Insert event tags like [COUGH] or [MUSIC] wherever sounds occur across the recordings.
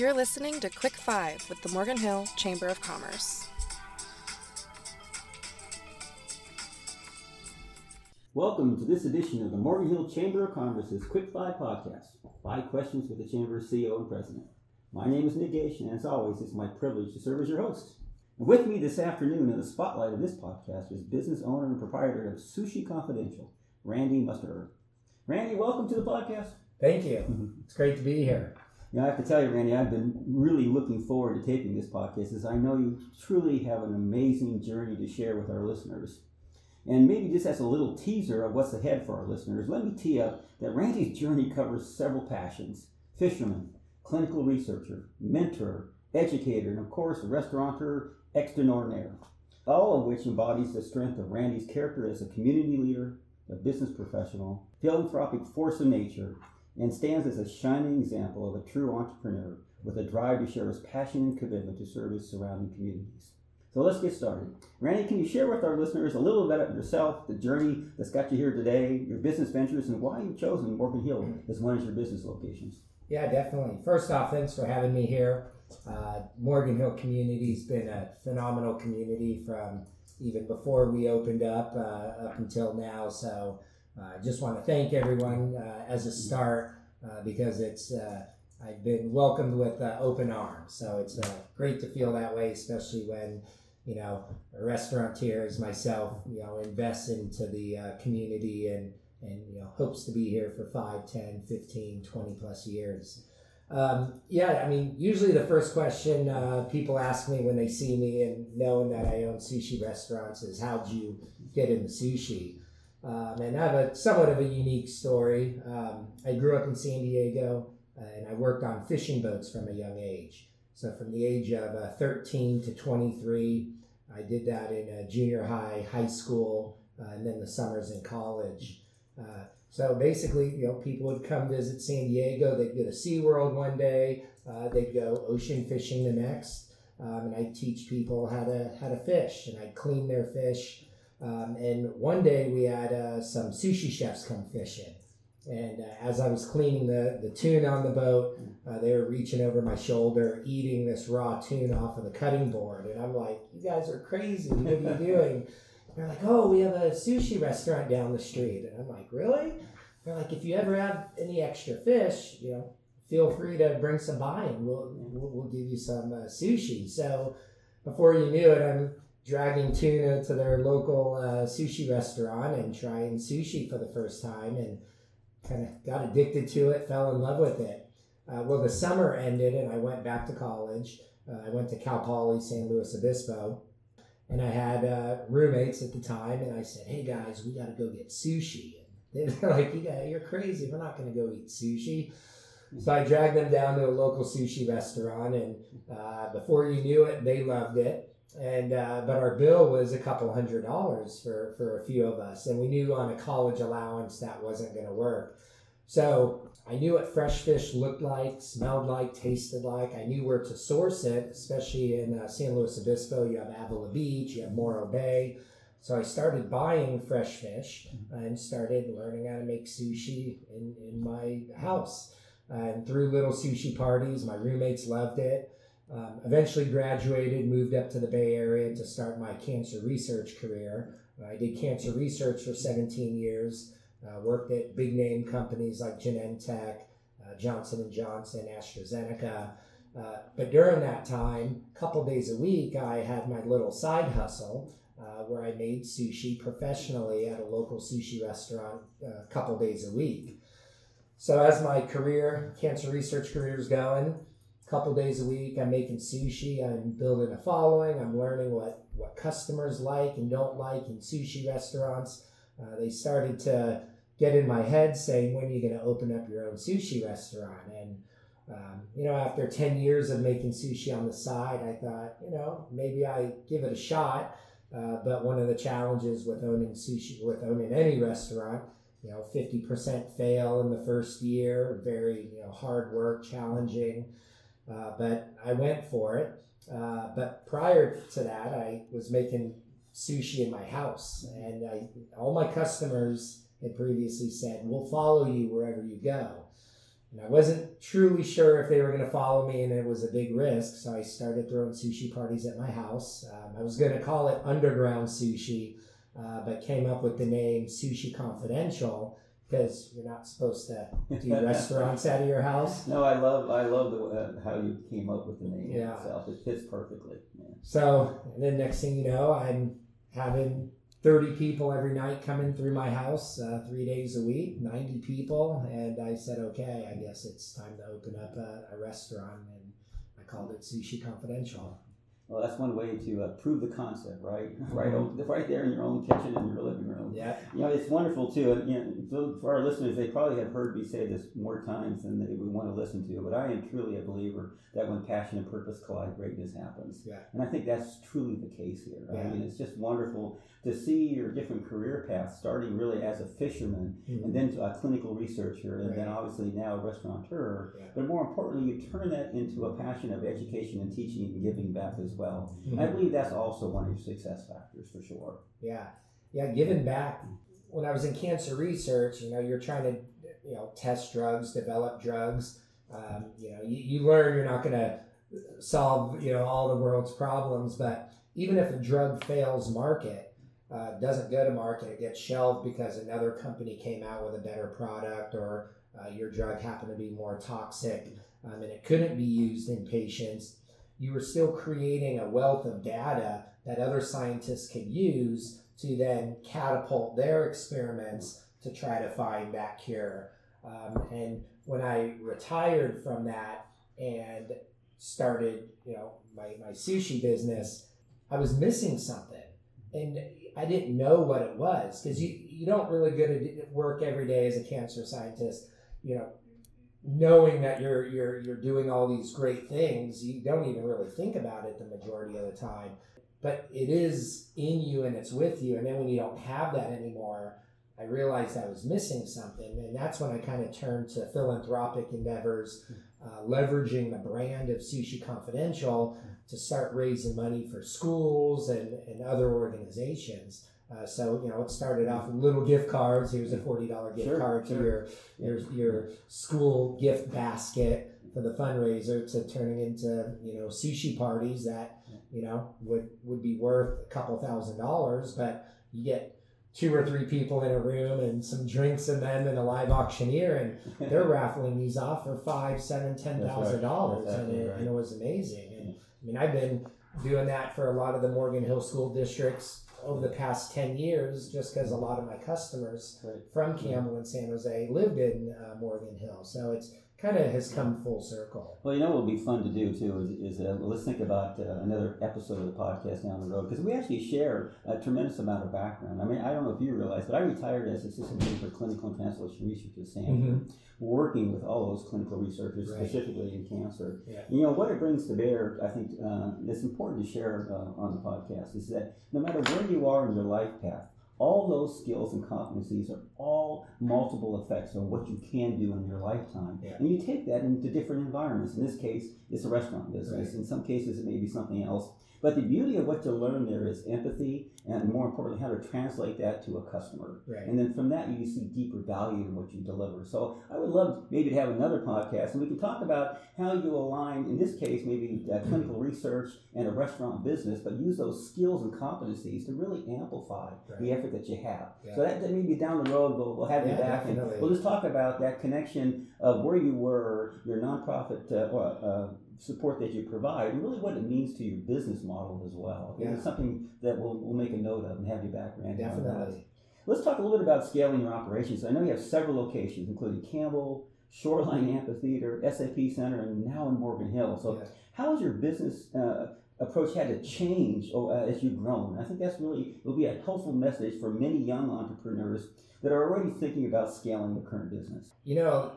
You're listening to Quick Five with the Morgan Hill Chamber of Commerce. Welcome to this edition of the Morgan Hill Chamber of Commerce's Quick Five podcast. Five questions with the Chamber's CEO and President. My name is Nick Gaich, and as always, it's my privilege to serve as your host. And with me this afternoon in the spotlight of this podcast is business owner and proprietor of Sushi Confidential, Randy Musterer. Randy, welcome to the podcast. Thank you. Mm-hmm. It's great to be here. Yeah, I have to tell you, Randy, I've been really looking forward to taping this podcast as I know you truly have an amazing journey to share with our listeners. And maybe just as a little teaser of what's ahead for our listeners, let me tee up that Randy's journey covers several passions fisherman, clinical researcher, mentor, educator, and of course, restaurateur extraordinaire, all of which embodies the strength of Randy's character as a community leader, a business professional, philanthropic force of nature, and stands as a shining example of a true entrepreneur with a drive to share his passion and commitment to serve his surrounding communities. So let's get started. Randy, can you share with our listeners a little bit about yourself, the journey that's got you here today, your business ventures, and why you've chosen Morgan Hill as one of your business locations? Yeah, definitely. First off, thanks for having me here. Uh, Morgan Hill community's been a phenomenal community from even before we opened up uh, up until now. So I uh, just want to thank everyone uh, as a start uh, because it's uh, I've been welcomed with open arms. So it's great to feel that way, especially when you know, restaurateurs myself, you know, invest into the uh, community and, and, you know, hopes to be here for 5, 10, 15, 20 plus years. Um, yeah, I mean, usually the first question uh, people ask me when they see me and knowing that I own sushi restaurants is, how'd you get into sushi? Um, and I have a somewhat of a unique story. Um, I grew up in San Diego uh, and I worked on fishing boats from a young age. So from the age of uh, 13 to 23, I did that in junior high, high school, uh, and then the summers in college. Uh, so basically, you know, people would come visit San Diego. They'd go to SeaWorld one day. Uh, they'd go ocean fishing the next. Um, and I'd teach people how to how to fish, and I'd clean their fish. Um, and one day we had uh, some sushi chefs come fishing. And uh, as I was cleaning the, the tuna on the boat, uh, they were reaching over my shoulder, eating this raw tuna off of the cutting board. And I'm like, you guys are crazy. What are you [LAUGHS] doing? they're like, oh, we have a sushi restaurant down the street. And I'm like, really? They're like, if you ever have any extra fish, you know, feel free to bring some by and we'll, we'll, we'll give you some uh, sushi. So before you knew it, I'm dragging tuna to their local uh, sushi restaurant and trying sushi for the first time. And kind of got addicted to it, fell in love with it. Uh, well, the summer ended and I went back to college. Uh, I went to Cal Poly San Luis Obispo, and I had uh, roommates at the time. And I said, "Hey guys, we got to go get sushi." And they're [LAUGHS] like, "You got, you're crazy. We're not going to go eat sushi." So I dragged them down to a local sushi restaurant, and uh, before you knew it, they loved it and uh, but our bill was a couple hundred dollars for for a few of us and we knew on a college allowance that wasn't going to work. So i knew what fresh fish looked like smelled like tasted like. I knew where to source it especially in uh, san luis obispo. You have avila beach you have morro bay. So i started buying fresh fish and started learning how to make sushi in, in my house. And through little sushi parties my roommates loved it um, eventually graduated, moved up to the Bay Area to start my cancer research career. I did cancer research for 17 years. Uh, worked at big name companies like Genentech, uh, Johnson & Johnson, AstraZeneca. Uh, but during that time, a couple days a week, I had my little side hustle uh, where I made sushi professionally at a local sushi restaurant uh, a couple days a week. So as my career, cancer research career is going, couple days a week. I'm making sushi. I'm building a following. I'm learning what, what customers like and don't like in sushi restaurants. Uh, they started to get in my head saying, when are you going to open up your own sushi restaurant? And, um, you know, after 10 years of making sushi on the side, I thought, you know, maybe I give it a shot. Uh, but one of the challenges with owning sushi, with owning any restaurant, you know, 50% fail in the first year, very, you know, hard work, challenging. Uh, but I went for it. Uh, but prior to that, I was making sushi in my house, and I, all my customers had previously said, "We'll follow you wherever you go." And I wasn't truly sure if they were going to follow me, and it was a big risk. So I started throwing sushi parties at my house. Um, I was going to call it Underground Sushi, uh, but came up with the name Sushi Confidential because you're not supposed to do [LAUGHS] restaurants out of your house. No, I love I love the, uh, how you came up with the name Yeah. itself. It fits perfectly. Yeah. So and then next thing you know, I'm having 30 people every night coming through my house uh, three days a week, 90 people. And I said, okay, I guess it's time to open up a, a restaurant. And I called it Sushi Confidential. Well, that's one way to uh, prove the concept, right? [LAUGHS] Right, o- [LAUGHS] right there in your own kitchen in your living room. Yeah. You know, it's wonderful too. And you know, for- our listeners, they probably have heard me say this more times than they would want to listen to. But I am truly a believer that when passion and purpose collide, greatness happens. Yeah. And I think that's truly the case here. I Yeah. mean, it's just wonderful to see your different career paths, starting really as a fisherman, Mhm. and then to a clinical researcher, and then obviously now a restaurateur. Yeah. But more importantly, you turn that into a passion of education and teaching and giving back as well. Mhm. I believe that's also one of your success factors for sure. Yeah, yeah. Giving back. When I was in cancer research, you know, you're trying to, you know, test drugs, develop drugs. Um, you know, you, you learn you're not going to solve, you know, all the world's problems, but even if a drug fails market, uh, doesn't go to market, it gets shelved because another company came out with a better product, or uh, your drug happened to be more toxic, um, and it couldn't be used in patients. You were still creating a wealth of data that other scientists could use to then catapult their experiments to try to find that cure. Um, and when I retired from that and started, you know, my, my sushi business, I was missing something. And I didn't know what it was because you, you don't really go to work every day as a cancer scientist, you know, knowing that you're, you're, you're doing all these great things. You don't even really think about it the majority of the time but it is in you and it's with you. And then when you don't have that anymore, I realized I was missing something. And that's when I kind of turned to philanthropic endeavors, uh, leveraging the brand of Sushi Confidential to start raising money for schools and, and other organizations. Uh, so you know, it started off with little gift cards. Here's a forty dollar gift Sure, card to sure. your your your school gift basket for the fundraiser to turning into you know sushi parties that you know would would be worth a couple thousand dollars. But you get two or three people in a room and some drinks and them and a live auctioneer and [LAUGHS] they're raffling these off for five seven ten thousand dollars. And, exactly it, right. and it was amazing. And i mean i've been doing that for a lot of the morgan hill school districts over the past 10 years just because a lot of my customers Right. from campbell and san jose lived in uh, morgan hill so it's kind of has come full circle Well, you know what would be fun to do too is, is uh, let's think about uh, another episode of the podcast down the road because we actually share a tremendous amount of background. I mean, I don't know if you realize, but I retired as assistant dean for clinical and translation research at Stanford, working with all those clinical researchers Right. specifically in cancer. Yeah. You know what it brings to bear. I think uh, it's important to share uh, on the podcast is that no matter where you are in your life path. All those skills and competencies are all multiple effects of what you can do in your lifetime. Yeah. And you take that into different environments. In this case, it's a restaurant business. Right. In some cases, it may be something else. But the beauty of what you learn there is empathy and more importantly, how to translate that to a customer. right And then from that, you see deeper value in what you deliver. So I would love maybe to have another podcast and we can talk about how you align, in this case, maybe uh, clinical research and a restaurant business, but use those skills and competencies to really amplify the effort that you have. Yeah. So that, that maybe down the road, we'll, we'll have you back definitely. and we'll just talk about that connection of where you were, your nonprofit uh, uh, support that you provide, and really what it means to your business model as well. Yeah. It's something that we'll, we'll make a note of and have you back, Randy. definitely Let's talk a little bit about scaling your operations. I know you have several locations, including Campbell, Shoreline Amphitheater, SAP Center, and now in Morgan Hill. So, Yeah. how has your business uh, approach had to change oh, uh, as you've grown? I think that's really will be a helpful message for many young entrepreneurs that are already thinking about scaling their current business. you know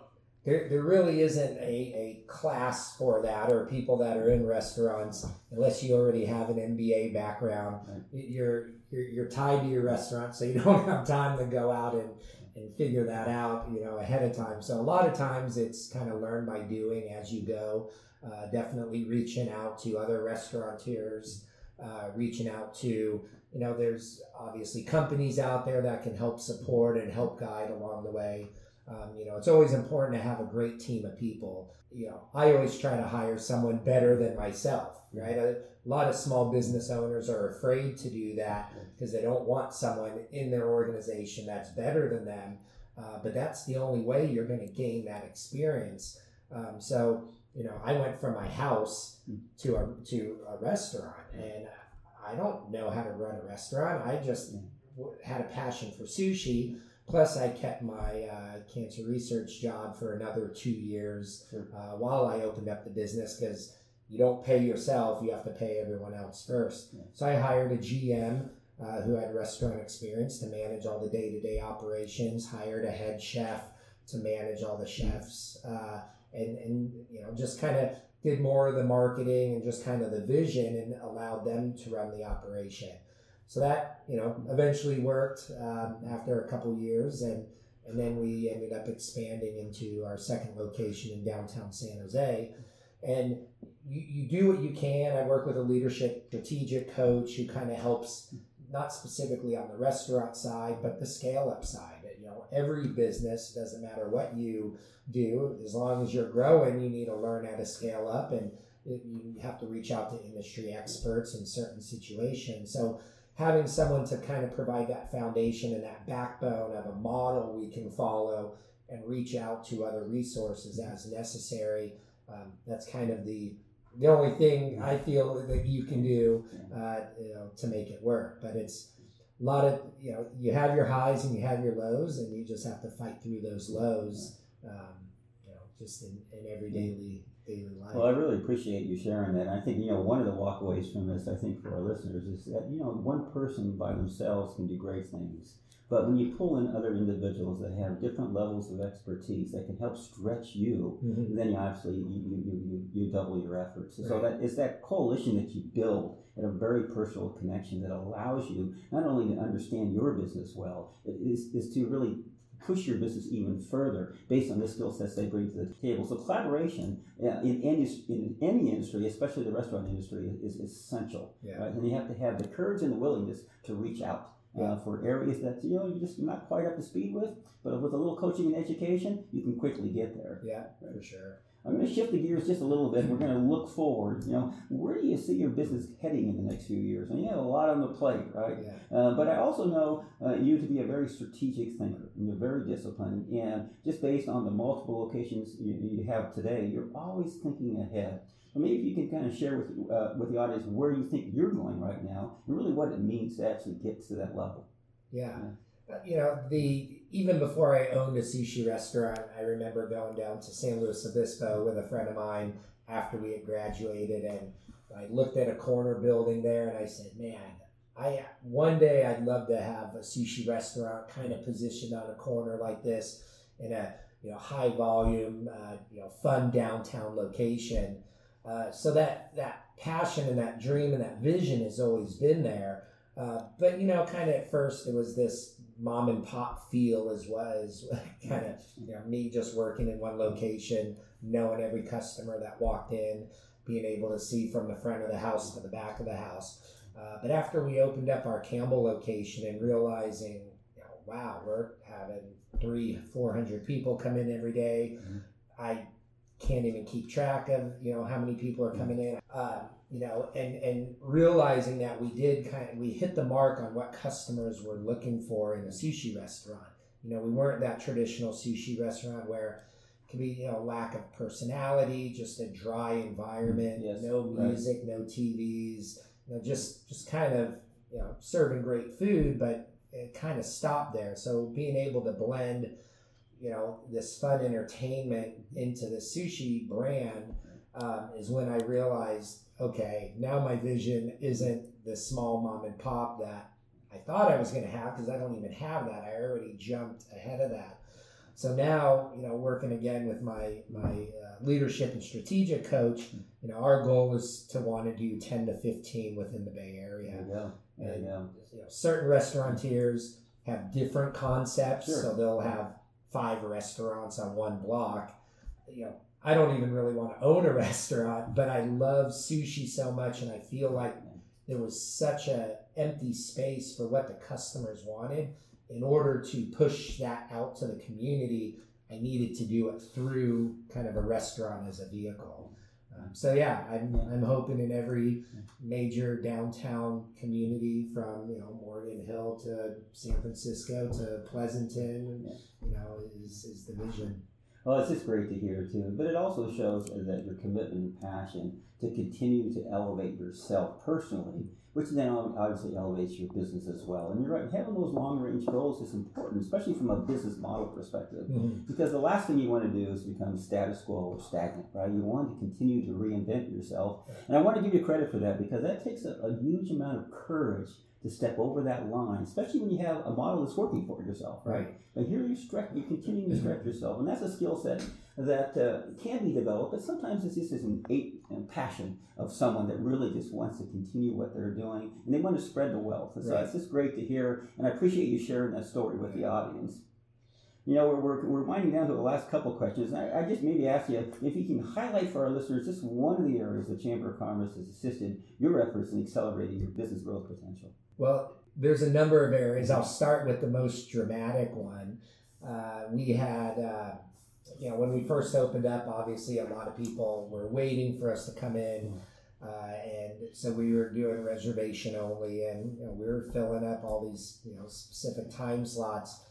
there, there really isn't a, a class for that or people that are in restaurants unless you already have an MBA background. Right. You're, you're you're tied to your restaurant, so you [LAUGHS] don't have time to go out and, and figure that out, you know, ahead of time. So a lot of times it's kind of learn by doing as you go. Uh, definitely reaching out to other restaurateurs, uh, reaching out to you know, there's obviously companies out there that can help support and help guide along the way. Um, you know, it's always important to have a great team of people. You know, I always try to hire someone better than myself, right? A, lot of small business owners are afraid to do that because they don't want someone in their organization that's better than them. Uh, but that's the only way you're going to gain that experience. Um, so, you know, I went from my house to a to a restaurant, and I don't know how to run a restaurant. I just had a passion for sushi. Plus, I kept my uh, cancer research job for another two years Sure. uh, while I opened up the business because you don't pay yourself; you have to pay everyone else first. Yeah. So I hired a GM uh, who had restaurant experience to manage all the day-to-day operations. Hired a head chef to manage all the chefs, uh, and and you know just kind of did more of the marketing and just kind of the vision and allowed them to run the operation. So that you know eventually worked um, after a couple years, and and then we ended up expanding into our second location in downtown San Jose. And you, you do what you can. I work with a leadership strategic coach who kind of helps not specifically on the restaurant side, but the scale up side. You know, every business doesn't matter what you do, as long as you're growing, you need to learn how to scale up, and you have to reach out to industry experts in certain situations. So having someone to kind of provide that foundation and that backbone of a model we can follow and reach out to other resources as necessary. Um, that's kind of the the only thing I feel that you can do, uh, you know, to make it work. But it's a lot of you know you have your highs and you have your lows, and you just have to fight through those lows. Um, you know, just in, in every daily daily life. Well, I really appreciate you sharing that. I think you know one of the walkaways from this, I think for our listeners, is that you know one person by themselves can do great things, but when you pull in other individuals that have different levels of expertise that can help stretch you, Mhm. then you obviously you, you, you, you, double your efforts. So Right. that it's that coalition that you build and a very personal connection that allows you not only to understand your business well, it is, is to really push your business even further based on the skill sets they bring to the table. So collaboration uh, in any in any industry, especially the restaurant industry, is, is essential. Yeah. Right? And you have to have the courage and the willingness to reach out. Uh, for areas that you know you're just not quite up to speed with, but with a little coaching and education, you can quickly get there. Yeah, for sure. I'm going to shift the gears just a little bit. We're going to look forward. You know, where do you see your business heading in the next few years? And you have a lot on the plate, right? Yeah. Uh, but I also know uh, you to be a very strategic thinker, and you're very disciplined. And just based on the multiple locations you, you have today, you're always thinking ahead. So maybe if you can kind of share with uh, with the audience where you think you're going right now, and really what it means to actually get to that level. Yeah. Uh, You know, the even before I owned a sushi restaurant, I remember going down to San Luis Obispo with a friend of mine after we had graduated, and I looked at a corner building there, and I said, "Man, I one day I'd love to have a sushi restaurant kind of positioned on a corner like this in a you know high volume, uh, you know, fun downtown location." Uh, so that that passion and that dream and that vision has always been there. Uh, but you know, kind of at first it was this mom and pop feel as well was [LAUGHS] kind of you know me just working in one location, knowing every customer that walked in, being able to see from the front of the house to the back of the house. Uh, but after we opened up our Campbell location and realizing, you know, wow, we're having three, four hundred people come in every day. Mhm. I can't even keep track of you know how many people are coming in. Um, you know, and and realizing that we did kind of we hit the mark on what customers were looking for in a sushi restaurant. You know, we weren't that traditional sushi restaurant where it could be you know lack of personality, just a dry environment, Yes, no right. music, no TVs, you know, just just kind of you know serving great food, but it kind of stopped there. So being able to blend you know this fun entertainment into the sushi brand um, is when I realized, okay, now my vision isn't the small mom and pop that I thought I was going to have because I don't even have that. I already jumped ahead of that. So now, you know, working again with my my uh, leadership and strategic coach, you know, our goal is to want to do ten to fifteen within the Bay Area. Yeah, yeah. go. There you. You know, certain restaurateurs have different concepts, Sure. so they'll have five restaurants on one block. You know, I don't even really want to own a [LAUGHS] restaurant, but I love sushi so much, and I feel like there was such a empty space for what the customers wanted. In order to push that out to the community, I needed to do it through kind of a restaurant as a vehicle. Um, so yeah, I'm, I'm hoping in every major downtown community from you know Morgan Hill to San Francisco to Pleasanton, you know, is, is the vision. Well, it's just great to hear too, but it also shows that your commitment and passion to continue to elevate yourself personally, which then obviously elevates your business as well. And you're right, having those long range goals is important, especially from a business model perspective, mm-hmm. because the last thing you want to do is become status quo or stagnant, right? You want to continue to reinvent yourself. And I want to give you credit for that because that takes a, a huge amount of courage to step over that line, especially when you have a model that's working for yourself, right? But here you stretch, you continue to stretch yourself, and that's a skill set that uh, can be developed. But sometimes it's just this innate passion of someone that really just wants to continue what they're doing, and they want to spread the wealth. And so right. it's just great to hear, and I appreciate you sharing that story with the audience. You know, we're, we're, we're winding down to the last couple questions. I, I just maybe ask you if you can highlight for our listeners just one of the areas the Chamber of Commerce has assisted your efforts in accelerating your business growth potential. Well, there's a number of areas. I'll start with the most dramatic one. Uh, we had, uh, you know, when we first opened up, obviously a lot of people were waiting for us to come in. Uh, and so we were doing reservation only, and you know, we were filling up all these, you know, specific time slots.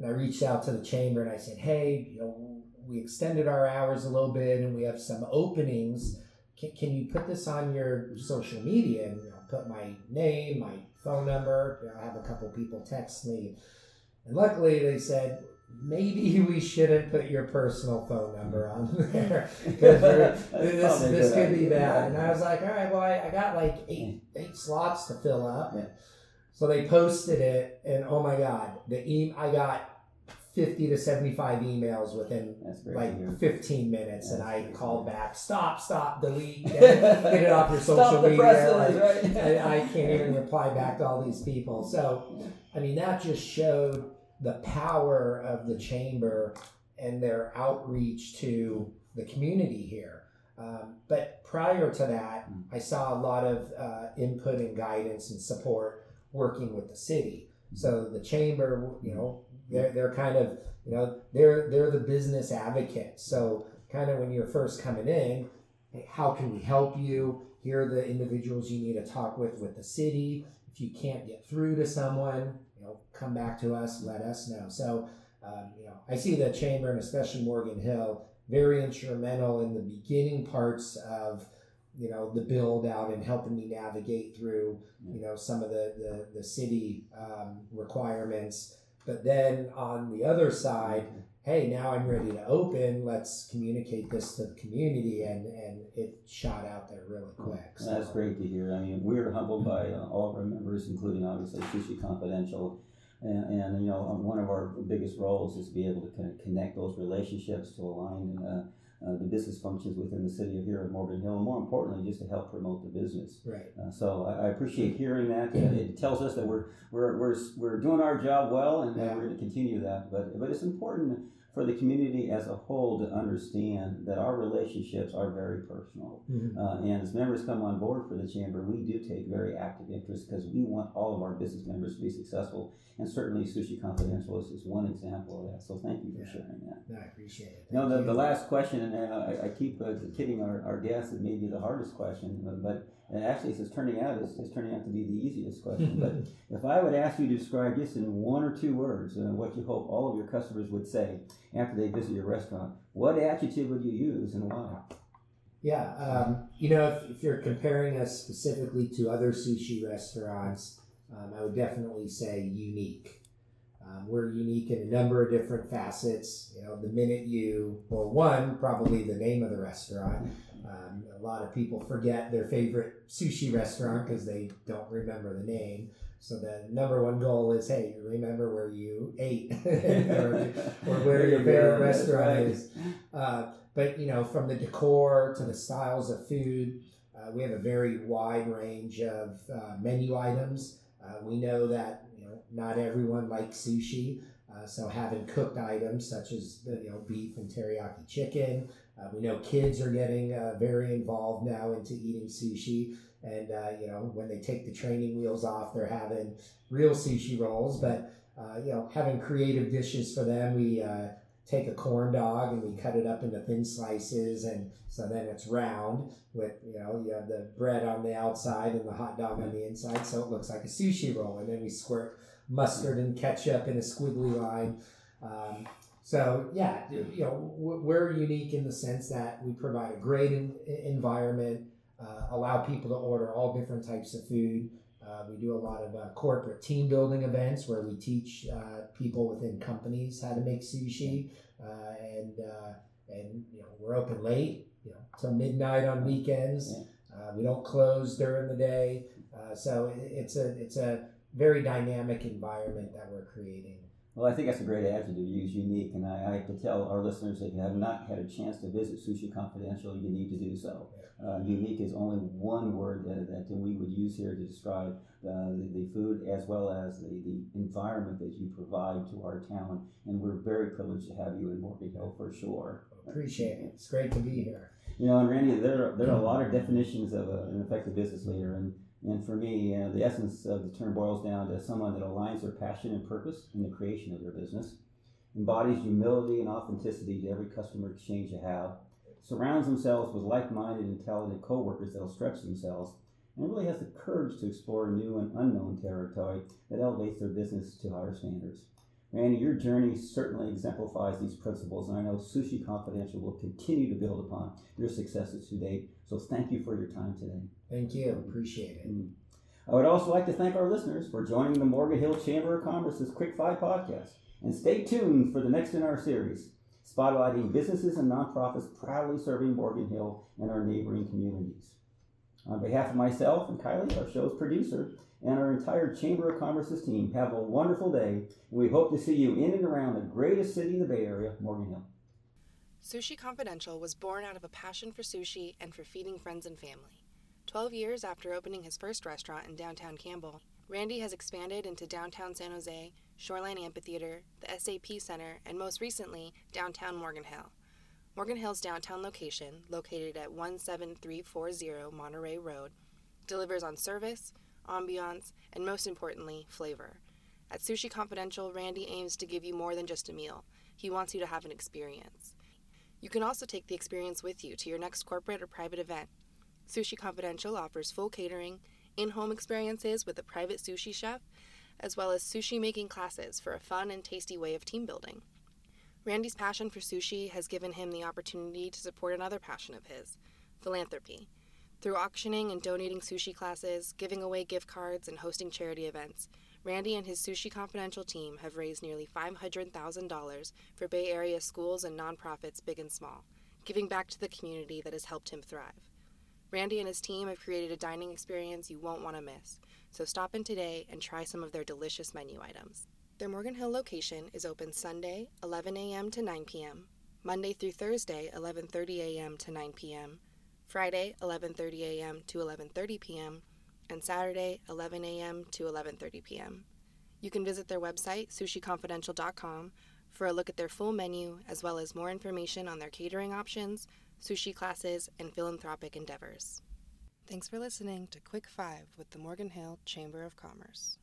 And I reached out to the chamber and I said, "Hey, you know, we extended our hours a little bit, and we have some openings. Can, can you put this on your social media and you know, put my name, my phone number. I have a couple people text me, and luckily they said maybe [LAUGHS] we shouldn't put your personal phone number on [LAUGHS] there because this this could be bad. And I was like, all right, well I, I got like eight eight slots to fill up. Yeah. So they posted it, and oh my god, the e- I got 50 to 75 emails within like 15 minutes and i called back stop stop delete [LAUGHS] get, get it off your social media like, right? I, I can't even reply back to all these people. So i mean that just showed the power of the chamber and their outreach to the community here. Um, but prior to that hmm. i saw a lot of uh, input and guidance and support working with the city. So the chamber you know they're they're kind of you know they're they're the business advocate. So kind of when you're first coming in, how can we help you? Here are the individuals you need to talk with with the city. If you can't get through to someone, you know, come back to us. Let us know. So um, you know, I see the chamber and especially Morgan Hill very instrumental in the beginning parts of you know the build out and helping me navigate through you know some of the the, the city um, requirements but then on the other side, hey, now I'm ready to open. Let's communicate this to the community, and and it shot out there really quick. So. That's great to hear. I mean, we're humbled by uh, all of our members, including obviously Sushi Confidential. And, and, you know, one of our biggest roles is to be able to kind of connect those relationships to align uh, uh, the business functions within the city of here at Morgan Hill, and more importantly, just to help promote the business. Right. Uh, so I, I, appreciate hearing that. it tells us that we're, we're, we're, we're doing our job well, and yeah. we're going to continue that. But, but it's important for the community as a whole to understand that our relationships are very personal. Mm-hmm. Uh, and as members come on board for the chamber, we do take very active interest because we want all of our business members to be successful. And certainly, Sushi Confidential is, just one example of that. So thank you for yeah. sharing that. No, I appreciate it. Thank the, the last question, and I, I keep uh, kidding our, our guests, it may be the hardest question, but, but and actually, it's turning out it's, it's, turning out to be the easiest question. [LAUGHS] but if I would ask you to describe just in one or two words uh, what you hope all of your customers would say after they visit your restaurant, what adjective would you use and why? Yeah, um, you know, if, if, you're comparing us specifically to other sushi restaurants, um, I would definitely say unique. Um, we're unique in a number of different facets. You know, the minute you, well, one, probably the name of the restaurant. Um, a lot of people forget their favorite sushi restaurant because they don't remember the name. So the number one goal is, hey, remember where you ate [LAUGHS] or, or, [LAUGHS] where your favorite restaurant right. is. Uh, but you know, from the decor to the styles of food, uh, we have a very wide range of uh, menu items. Uh, we know that you know not everyone likes sushi, uh, so having cooked items such as the, you know beef and teriyaki chicken, uh, we know kids are getting uh, very involved now into eating sushi. And, uh, you know, when they take the training wheels off, they're having real sushi rolls. But, uh, you know, having creative dishes for them, we uh, take a corn dog and we cut it up into thin slices, and so then it's round with you know you have the bread on the outside and the hot dog on the inside, so it looks like a sushi roll, and then we squirt mustard and ketchup in a squiggly line. Um, so yeah, you know we're unique in the sense that we provide a great in, environment, uh, allow people to order all different types of food. Uh, we do a lot of uh, corporate team building events where we teach uh, people within companies how to make sushi, uh, and uh, and you know we're open late, you know, till midnight on weekends. Uh, we don't close during the day, so it's a it's a very dynamic environment that we're creating. Well, I think that's a great adjective to use, unique, and I, I have to tell our listeners if you have not had a chance to visit Sushi Confidential, you need to do so. Uh, unique is only one word that, that we would use here to describe uh, the, the, food as well as the, the environment that you provide to our town. And we're very privileged to have you in Morgan Hill for sure. Appreciate it. It's great to be here. You know, and Randy, there are, there are a lot of definitions of a, an effective business leader. And, and for me, uh, the essence of the term boils down to someone that aligns their passion and purpose in the creation of their business, embodies humility and authenticity to every customer exchange they have, surrounds themselves with like-minded and talented coworkers that'll stretch themselves, and really has the courage to explore new and unknown territory that elevates their business to higher standards. Randy, your journey certainly exemplifies these principles, and I know Sushi Confidential will continue to build upon your successes to date. So thank you for your time today. Thank you. Appreciate it. Mm. I would also like to thank our listeners for joining the Morgan Hill Chamber of Commerce's Quick Five podcast. And stay tuned for the next in our series spotlighting businesses and nonprofits proudly serving Morgan Hill and our neighboring communities. On behalf of myself and Kylie, our show's producer, and our entire Chamber of Commerce's team, have a wonderful day, we hope to see you in and around the greatest city in the Bay Area, Morgan Hill. Sushi Confidential was born out of a passion for sushi and for feeding friends and family. Twelve years after opening his first restaurant in downtown Campbell, Randy has expanded into downtown San Jose, Shoreline Amphitheater, the SAP Center, and most recently, downtown Morgan Hill. Morgan Hill's downtown location, located at 17340 Monterey Road, delivers on service, ambiance, and most importantly, flavor. At Sushi Confidential, Randy aims to give you more than just a meal. He wants you to have an experience. You can also take the experience with you to your next corporate or private event. Sushi Confidential offers full catering, in home experiences with a private sushi chef, as well as sushi making classes for a fun and tasty way of team building. Randy's passion for sushi has given him the opportunity to support another passion of his philanthropy. Through auctioning and donating sushi classes, giving away gift cards, and hosting charity events, Randy and his Sushi Confidential team have raised nearly $500,000 for Bay Area schools and nonprofits big and small, giving back to the community that has helped him thrive. Randy and his team have created a dining experience you won't want to miss, so stop in today and try some of their delicious menu items. Their Morgan Hill location is open Sunday, 11 a.m. to 9 p.m., Monday through Thursday, 11:30 a.m. to 9 p.m., Friday, 11:30 a.m. to 11:30 p.m., and Saturday, 11 a.m. to 11:30 p.m. You can visit their website, sushiconfidential.com, for a look at their full menu as well as more information on their catering options, sushi classes, and philanthropic endeavors. Thanks for listening to Quick Five with the Morgan Hill Chamber of Commerce.